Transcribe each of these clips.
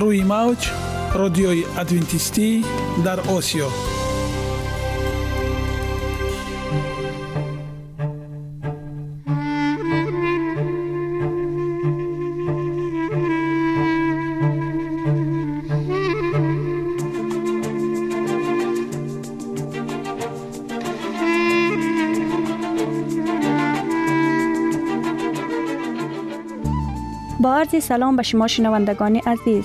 روی موج رادیوی ادوینتیستی در آسیا. سلام به شما شنوندگان عزیز.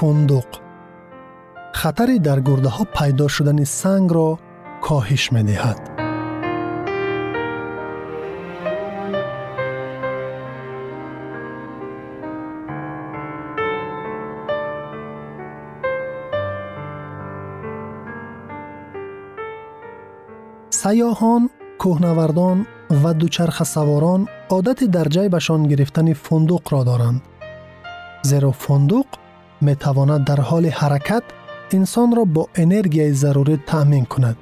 فندق خطری در گرده ها پیدا شدن سنگ را کاهش می دهد. سیاهان، کوهنوردان و دوچرخه سواران عادت در جیبشان گرفتن می تواند در حال حرکت انسان را با انرژی ضروری تأمین کند.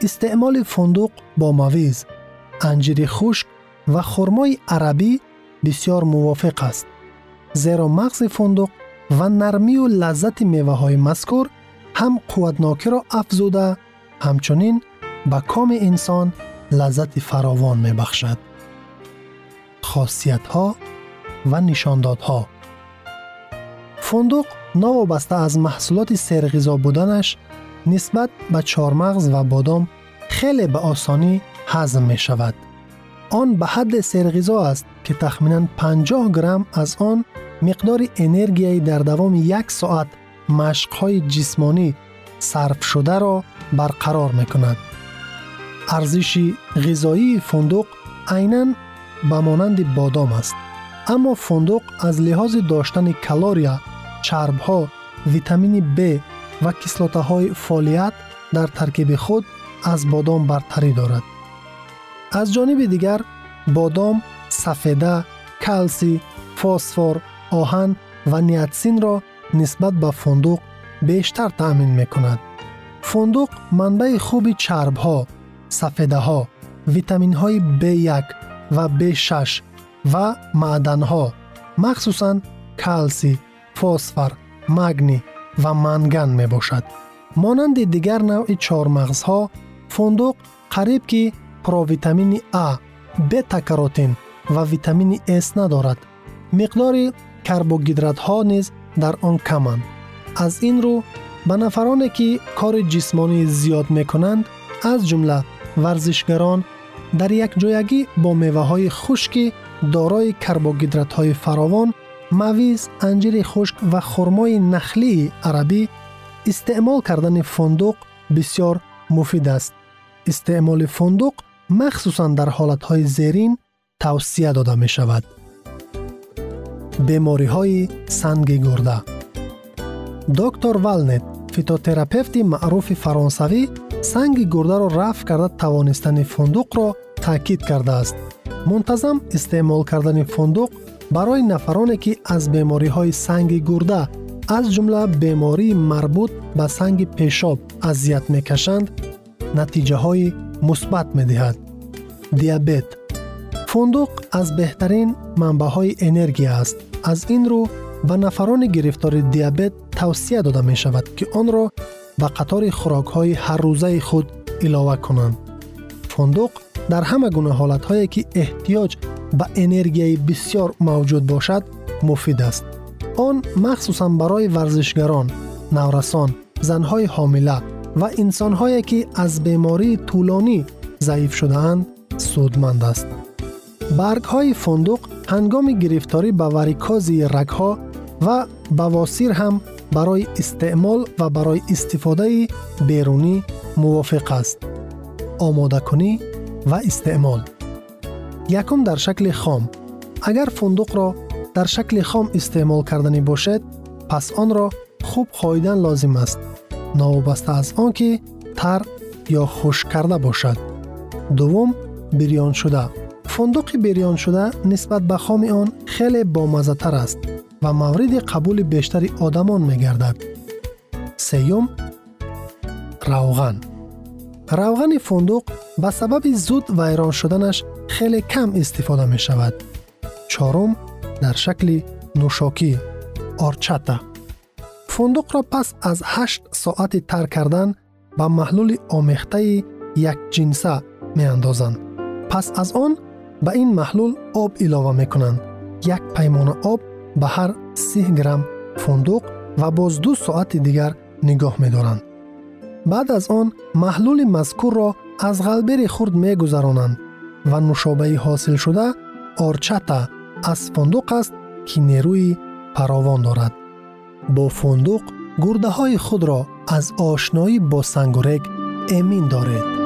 استعمال فندق با مویز، انجیر خشک و خرمای عربی بسیار موافق است. زیرا مغز فندق و نرمی و لذت میوه های مذکور هم قوتناکی را افزوده فندق نوابسته از محصولات سرغذا بودنش نسبت به چارمغز و بادام خیلی به آسانی هضم می شود. آن به حد سرغذا است که تخمینا 50 گرم از آن مقدار انرژی در دوام یک ساعت مشقهای جسمانی صرف شده را برقرار می کند. ارزش غذایی فندق عینا به مانند بادام است. اما فندق از لحاظ داشتن کالوریا чарбҳо витамини б ва кислотаҳои фолият дар таркиби худ аз бодом бартарӣ дорад. Аз ҷониби дигар бодом сафеда калсий фосфор оҳан ва ниатсинро нисбат ба фундуқ бештар таъмин мекунад. Фундуқ манбаи хуби чарбҳо сафедаҳо витаминҳои b1 ва b6 ва маъданҳо махсусан калсий фосфор магний ва манган мебошад. Монанди дигар навъи чормағзҳо фундуқ қариб ки провитамини а бета-каротин ва витамини с надорад. Миқдори карбогидратҳо низ дар он каманд. Аз ин рӯ ба нафароне ки кори ҷисмонӣ зиёд мекунанд аз ҷумла варзишгарон дар якҷоягӣ бо меваҳои хушки дорои карбогидратҳои фаровон мавиз анҷири хушк ва хурмои нахлии арабӣ истеъмол кардани фундуқ бисьёр муфид аст. Истеъмоли фундуқ махсусан дар ҳолатҳои зерин тавсия дода мешавад. Бемориҳои санги гурда. Доктор валнет фитотерапевти маъруфи фаронсавӣ санги гурдаро рафъ карда тавонистани фундуқро таъкид кардааст. Мунтазам истеъмол кардани фундуқ барои нафароне ки аз бемориҳои санги гурда аз ҷумла бемории марбут ба санги пешоб азият мекашанд натиҷаҳои мусбат медиҳад диабет фундуқ аз беҳтарин манбаъҳои энергия аст аз ин рӯ ба нафарони гирифтори диабет тавсия дода мешавад ки онро ба қатори хӯрокҳои ҳаррӯзаи худ илова кунанд фундуқ дар ҳама гуна ҳолатҳое ки эҳтиёҷ ба энергияи бисьёр мавҷуд бошад муфид аст он махсусан барои варзишгарон наврасон занҳои ҳомила ва инсонҳое ки аз бемории тӯлонӣ заиф шудаанд судманд аст баргҳои фундуқ ҳангоми гирифторӣ ба варикози рагҳо ва бавосир ҳам барои истеъмол ва барои истифодаи берунӣ мувофиқ аст омодакунӣ و استعمال. یکم در شکل خام. اگر فندق را در شکل خام استعمال کردنی باشد پس آن را خوب خواهیدن لازم است. نوابسته از آن که تر یا خوش کرده باشد. دوم بریان شده. فندق بریان شده نسبت به خام آن خیلی بامزه تر است و مورد قبول بیشتری آدمان می گردد سیوم روغن. равғани фундуқ ба сабаби зуд вайрон шуданаш хеле кам истифода мешавад чорум дар шакли нӯшокӣ орчата фундуқро пас аз 8 соати тар кардан ба маҳлули омехтаи якҷинса меандозанд пас аз он ба ин маҳлул об илова мекунанд як паймона об ба ҳар 30 грамм фундуқ ва боз ду соати дигар нигоҳ медоранд Баъд аз он маҳлули мазкурро аз ғалбери хурд мегузаронанд ва нушобаи ҳосилшуда орчата аз фундуқ аст ки нерӯи фаровон дорад. Бо фундуқ гурдаҳои худро аз ошноӣ бо сангурег эмин доред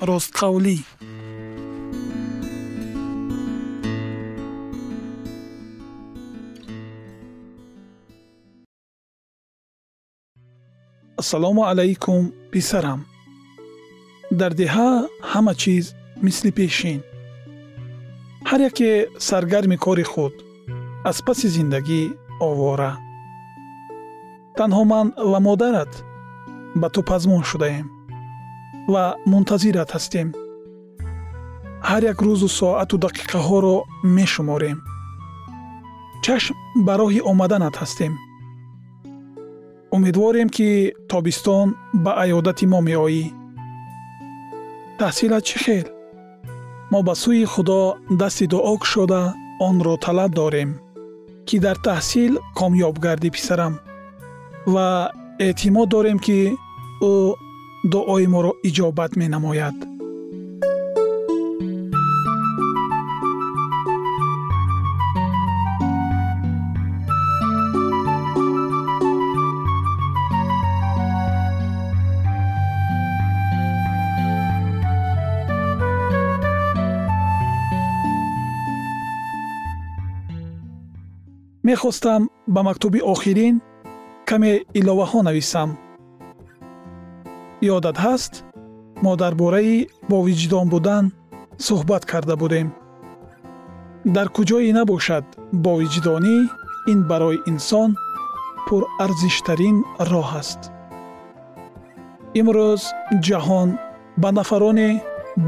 ростқавлӣ. Ассалому алайкум писарам. Дар деҳа ҳама чиз мисли пешин. Ҳар яке саргарми кори худ аз паси зиндагӣ овора. Танҳо ман ва модарат ба ту пазмон шудаем. ва мунтазират ҳастем ҳар як рӯзу соату дақиқаҳоро мешуморем чашм ба роҳи омаданат ҳастем умедворем ки тобистон ба аёдати мо меоӣ таҳсилат чӣ хел мо ба сӯи худо дасти дуо кушода онро талаб дорем ки дар таҳсил комёб гардӣ писарам ва эътимод дорем ки ӯ дуои моро иҷобат менамояд. Мехостам ба мактуби охирин каме иловаҳо нависам ёдат ҳаст мо дар бораи бовиҷдон будан суҳбат карда будем. Дар куҷое набошад бовиҷдонӣ ин барои инсон пурарзиштарин роҳ аст. Имрӯз ҷаҳон ба нафароне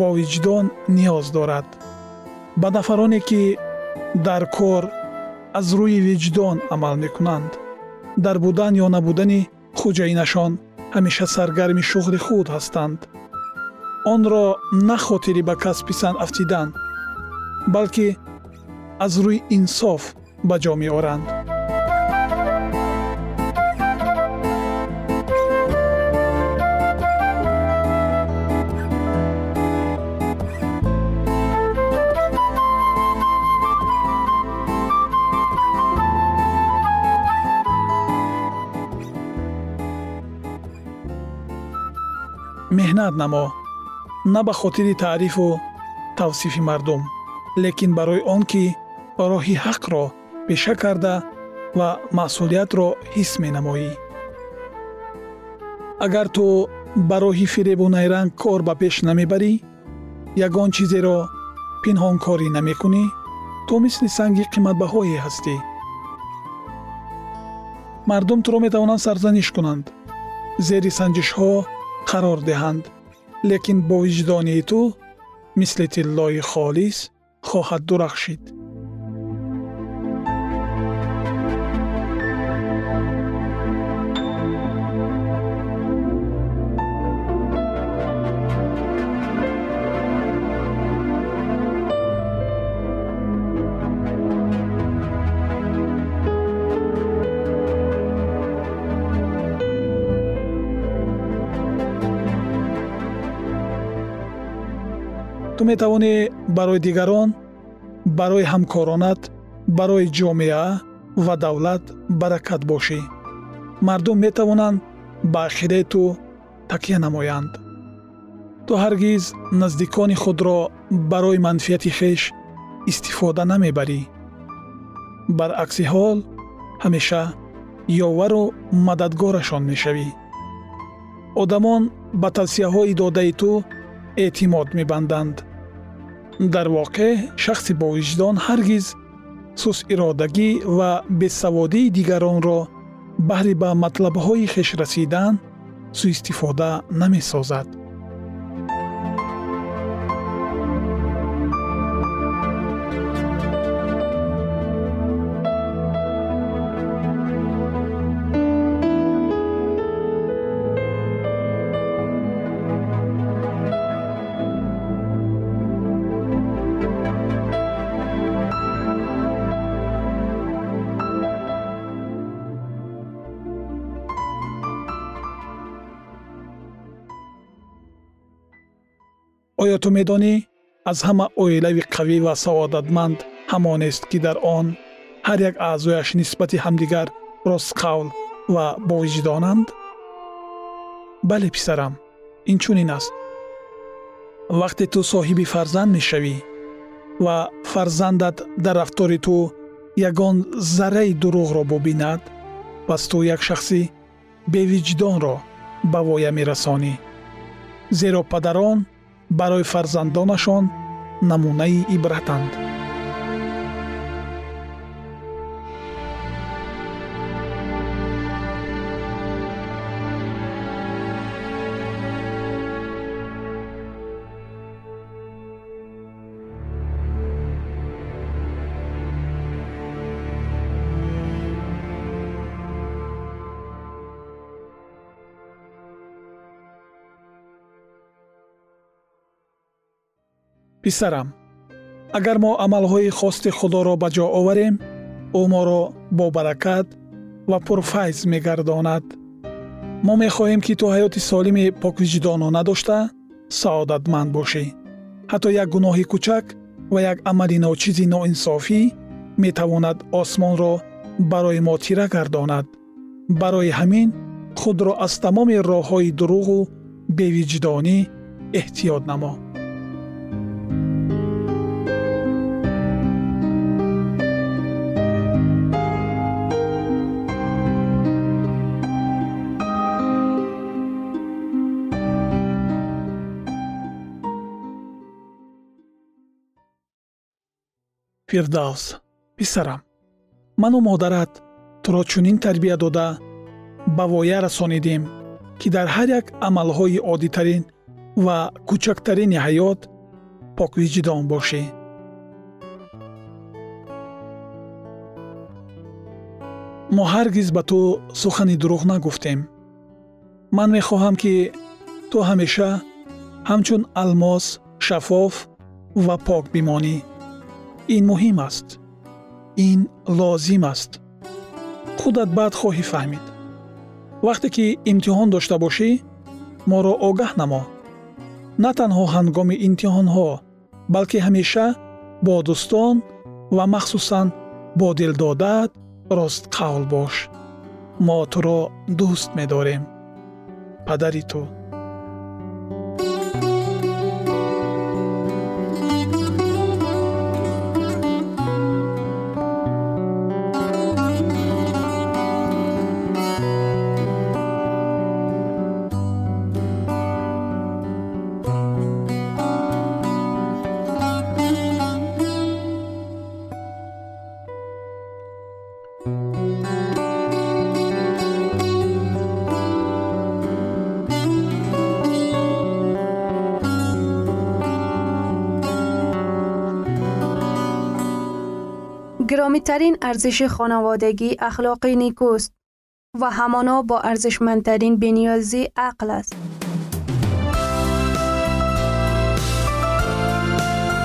бовиҷдон ниёз дорад. Ба нафароне ки дар кор аз рӯи виҷдон амал мекунанд дар будан ё набудани хуҷаинашон ҳамеша саргарми шуғли худ ҳастанд. Онро на хотири ба касби сан афтидан балки аз рӯи инсоф ба ҷо меоранд меҳнат намо на ба хотири таърифу тавсифи мардум лекин барои он ки роҳи ҳақро пеша карда ва масъулиятро ҳис менамоӣ. Агар ту ба роҳи фиребу найранг кор ба пеш намебарӣ ягон чизеро пинҳонкорӣ намекунӣ ту мисли санги қиматбаҳое ҳастӣ. Мардум туро метавонанд сарзаниш кунанд. Зери санҷишҳо қарор диҳанд лекин бо виҷдонии ту мисли тиллои холис хоҳад дурахшид метавонӣ барои дигарон барои ҳамкоронат барои ҷомеа ва давлат баракат бошӣ. Мардум метавонанд ба ақидаи ту такя намоянд. Ту ҳаргиз наздикони худро барои манфиати хеш истифода намебарӣ. Баръакси ҳол ҳамеша ёвару мададгорашон мешавӣ. Одамон ба тавсияҳои додаи ту эътимод мебанданд дар воқеъ шахси бовиҷдон ҳаргиз сусиродагӣ ва бесаводии дигаронро баҳри ба матлабҳои хеш расидан сӯистифода намесозад оё ту медонӣ аз ҳама оилави қавӣ ва саодатманд ҳамонест ки дар он ҳар як аъзояш нисбати ҳамдигар ростқавл ва бовиҷдонанд бале писарам инчунин аст вақте ту соҳиби фарзанд мешавӣ ва фарзандат дар рафтори ту ягон зарраи дурӯғро бубинад пас ту як шахси бевиҷдонро ба воя мерасонӣ. Зеро падарон барои фарзандонашон намунаи ибратанд писарам агар мо амалҳои хости худоро ба ҷо оварем ӯ моро бобаракат ва пурфайз мегардонад. Мо мехоҳем ки ту ҳаёти солими поквиҷдонона дошта саодатманд бошӣ. Ҳатто як гуноҳи кӯчак ва як амали ночизи ноинсофӣ метавонад осмонро барои мо тира гардонад. Барои ҳамин худро аз тамоми роҳҳои дуруғу бевиҷдонӣ эҳтиёт намо фирдавс писарам ману модарат туро чунин тарбия дода ба воя расонидем ки дар ҳар як амалҳои оддитарин ва кӯчактарини ҳаёт поквиҷдон бошӣ. Мо ҳаргиз ба ту сухани дурӯғ нагуфтем. Ман мехоҳам ки ту ҳамеша ҳамчун алмос шаффоф ва пок бимонӣ ин муҳим аст. Ин лозим аст. Худат баъд хоҳӣ фаҳмид. Вақте ки имтиҳон дошта бошӣ моро огаҳ намо. На танҳо ҳангоми имтиҳонҳо балки ҳамеша бо дӯстон ва махсусан бо дилдодаат ростқавл бош. Мо туро дӯст медорем. Падари ту گرامیترین ارزش خانوادگی اخلاقی نیکوست و همانا با ارزشمندترین بنیازی عقل است.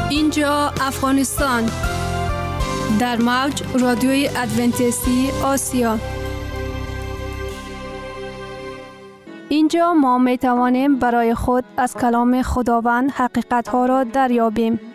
اینجا افغانستان در موج رادیوی ادونتیستی آسیا اینجا ما می توانیم برای خود از کلام خداوند حقیقت ها را دریابیم.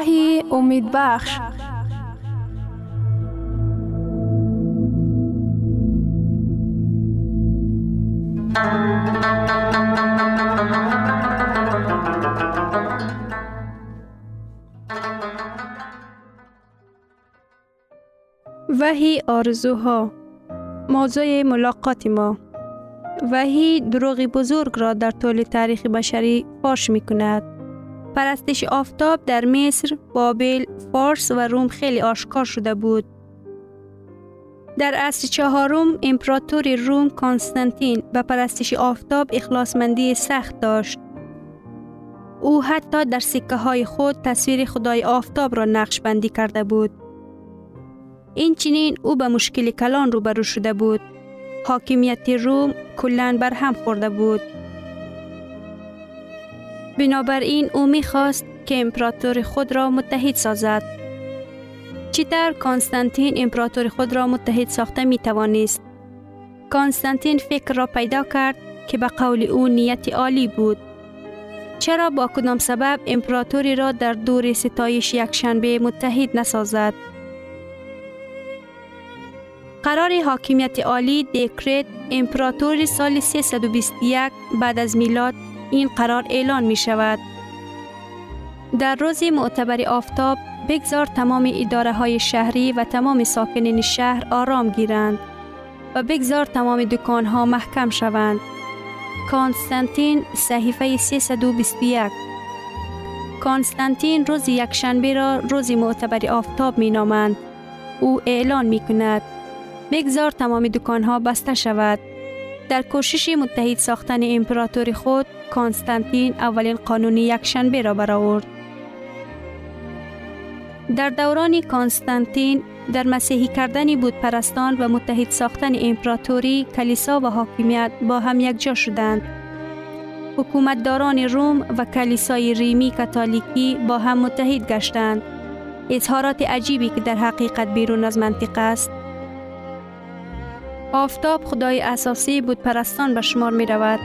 وحی امید بخش. وحی آرزوها. موضوع ملاقات ما. وحی دروغ بزرگ را در طول تاریخ بشری فاش می کند. پرستش آفتاب در مصر، بابل، فارس و روم خیلی آشکار شده بود. در عصر چهارم امپراتور روم کانستانتین به پرستش آفتاب اخلاصمندی سخت داشت. او حتی در سکه های خود تصویر خدای آفتاب را نقش بندی کرده بود. این چنین او به مشکل کلان روبرو شده بود. حاکمیت روم کلن بر هم خورده بود. بنابراین او می‌خواست که امپراتور خود را متحد سازد. چیتر کانستانتین امپراتور خود را متحد ساخته می توانست. کانستانتین فکر را پیدا کرد که به قول او نیت عالی بود. چرا با کدام سبب امپراتوری را در دور ستایش یکشنبه متحد نسازد؟ قرار حاکمیت عالی دیکریت امپراتور سال 321 بعد از میلاد این قرار اعلان می شود. در روز معتبر آفتاب بگذار تمام اداره های شهری و تمام ساکنین شهر آرام گیرند و بگذار تمام دکان ها محکم شوند. کانستانتین صحیفه 321 کانستانتین روز یکشنبه را روز معتبر آفتاب می نامند. او اعلان می کند. بگذار تمام دکان ها بسته شود. در کوشش متحد ساختن امپراتور خود کانستانتین اولین قانون یکشنبه را برآورد. در دوران کانستانتین در مسیحی کردن بود پرستان و متحد ساختن امپراتوری کلیسا و حاکمیت با هم یک جا شدند. حکومتداران روم و کلیسای ریمی کاتولیکی با هم متحد گشتند. اظهارات عجیبی که در حقیقت بیرون از منطق است. آفتاب خدای اساسی بود پرستان به شمار می رود.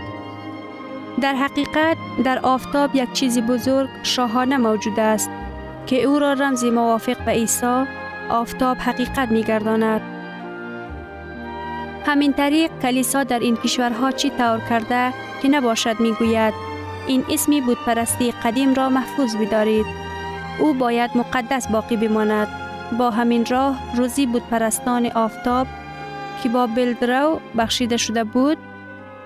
در حقیقت در آفتاب یک چیز بزرگ شاهانه موجود است که او را رمزی موافق به عیسی آفتاب حقیقت می گرداند. همین طریق کلیسا در این کشورها چی طور کرده که نباشد می گوید این اسمی بود پرستی قدیم را محفوظ بدارید. او باید مقدس باقی بماند. با همین راه روزی بود پرستان آفتاب که با بلدرو بخشیده شده بود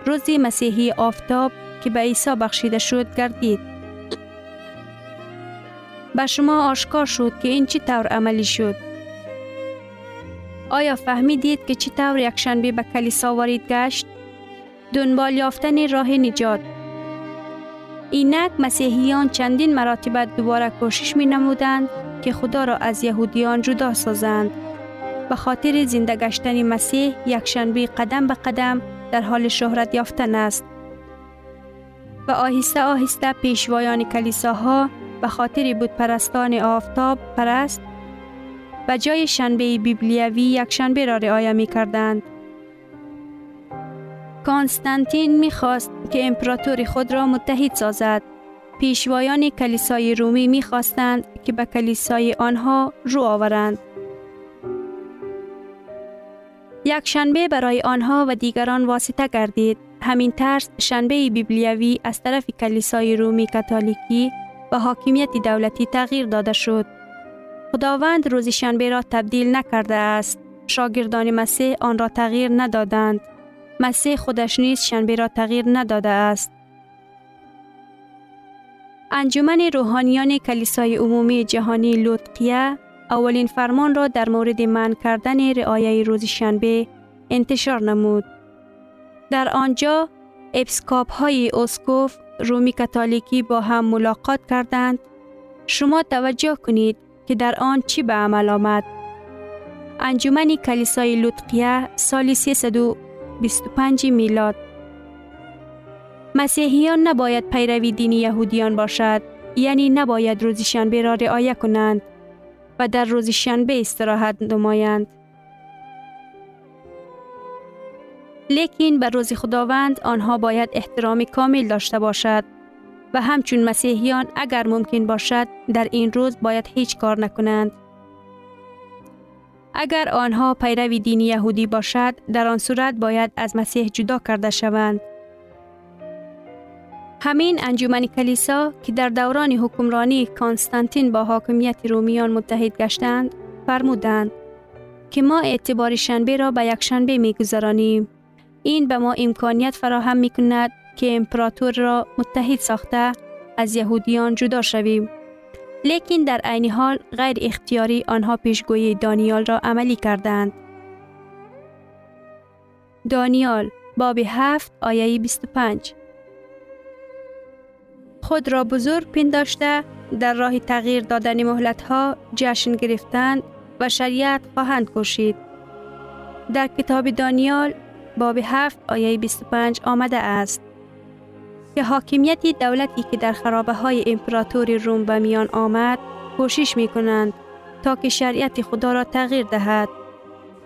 روزی مسیحی آفتاب که به عیسی بخشیده شد گردید. به شما آشکار شد که این چی طور عملی شد؟ آیا فهمیدید که چی طور یکشنبه به کلیسا وارد گشت؟ دنبال یافتن راه نجات اینک مسیحیان چندین مراتب دوباره کوشش می نمودند که خدا را از یهودیان جدا سازند. به خاطر زنده گشتن مسیح یکشنبه قدم به قدم در حال شهرت یافتن است. و آهسته آهسته پیشوایان کلیساها به خاطر بود پرستان آفتاب پرست و جای شنبه بیبلیوی یک شنبه را رعایه می کردند. کانستانتین می خواست که امپراتور خود را متحد سازد. پیشوایان کلیسای رومی می خواستند که به کلیسای آنها رو آورند. یک شنبه برای آنها و دیگران واسطه گردید. همین ترس شنبه بیبلیوی از طرف کلیسای رومی کاتولیکی و حاکمیت دولتی تغییر داده شد. خداوند روز شنبه را تبدیل نکرده است. شاگردان مسیح آن را تغییر ندادند. مسیح خودش نیز شنبه را تغییر نداده است. انجمن روحانیان کلیسای عمومی جهانی لوتقیه اولین فرمان را در مورد من کردن رعایه روز شنبه انتشار نمود. در آنجا اپسکاپ های اسکوف رومی کاتولیکی با هم ملاقات کردند. شما توجه کنید که در آن چی به عمل آمد. انجمن کلیسای لطقیه سال 325 میلاد مسیحیان نباید پیروی دین یهودیان باشد یعنی نباید روز شنبه را رعایت کنند و در روز شنبه استراحت نمایند. لیکن به روز خداوند آنها باید احترام کامل داشته باشد و همچون مسیحیان اگر ممکن باشد در این روز باید هیچ کار نکنند. اگر آنها پیروی دین یهودی باشد در آن صورت باید از مسیح جدا کرده شوند. همین انجمن کلیسا که در دوران حکمرانی کانستانتین با حاکمیت رومیان متحد گشتند فرمودند که ما اعتبار شنبه را به یک شنبه می گذرانیم. این به ما امکانیت فراهم می کند که امپراتور را متحد ساخته از یهودیان جدا شویم. لیکن در عین حال غیر اختیاری آنها پیشگویی دانیال را عملی کردند. دانیال باب 7 آیه 25 خود را بزرگ پنداشته در راه تغییر دادن مهلت ها جشن گرفتند و شریعت خواهند کشید. در کتاب دانیال باب 7 آیه 25 آمده است. که حاکمیت دولتی که در خرابه های امپراتوری روم به میان آمد کوشش می کنند تا که شریعت خدا را تغییر دهد.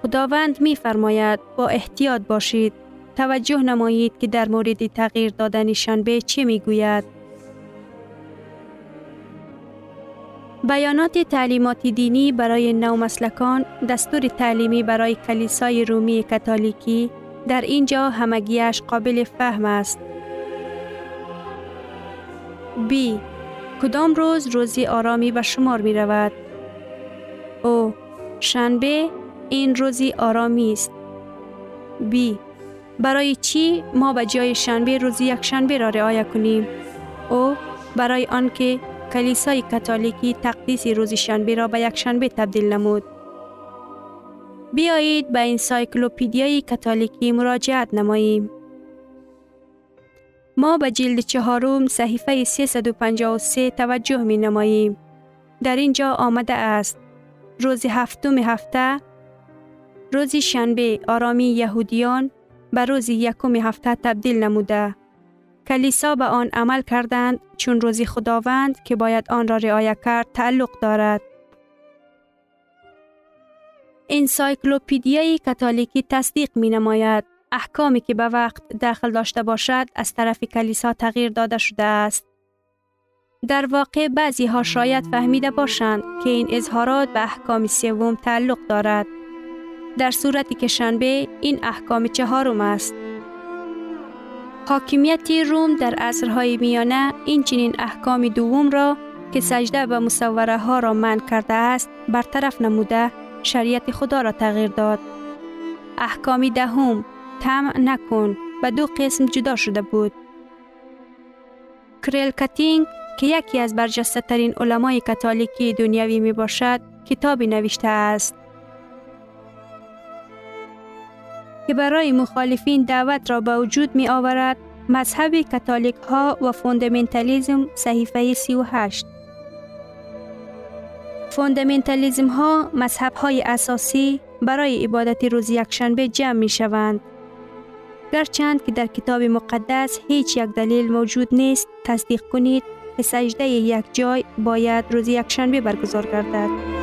خداوند می فرماید با احتیاط باشید توجه نمایید که در مورد تغییر دادن شنبه چه می گوید. بیانات تعلیمات دینی برای نو مسلکان دستور تعلیمی برای کلیسای رومی کاتولیکی در اینجا همگیش قابل فهم است. B. کدام روز روزی آرامی به شمار می رود؟ او شنبه این روزی آرامی است. B. برای چی ما به جای شنبه روزی یک شنبه را رعایت کنیم؟ او برای آنکه کلیسای کاتولیکی تقدیس روز شنبه را به یک شنبه تبدیل نمود. بیایید به انسایکلوپیدیای کاتولیکی مراجعت نماییم. ما به جلد چهارم صحیفه 353 توجه می نماییم. در اینجا آمده است روز هفتم هفته روز شنبه آرامی یهودیان به روز یکم هفته تبدیل نموده. کلیسا به آن عمل کردند چون روزی خداوند که باید آن را رعایت کرد تعلق دارد. انسایکلوپیدیای کاتولیکی تصدیق می نماید احکامی که به وقت داخل داشته باشد از طرف کلیسا تغییر داده شده است. در واقع بعضی ها شاید فهمیده باشند که این اظهارات به احکام سوم تعلق دارد. در صورتی که شنبه این احکام چهارم است. حاکمیت روم در عصرهای میانه این چنین احکام دوم را که سجده به مصوره ها را من کرده است برطرف نموده شریعت خدا را تغییر داد. احکام دهم تم نکن به دو قسم جدا شده بود. کریل کتینگ که یکی از برجسته ترین علمای کاتولیکی دنیاوی می باشد کتابی نوشته است. که برای مخالفین دعوت را به وجود می آورد مذهب کاتولیک ها و فوندمنتالیزم صحیفه 38 فوندمنتالیزم ها مذهب های اساسی برای عبادت روز یکشنبه جمع می شوند. گرچند که در کتاب مقدس هیچ یک دلیل موجود نیست تصدیق کنید که سجده یک جای باید روز یکشنبه برگزار گردد.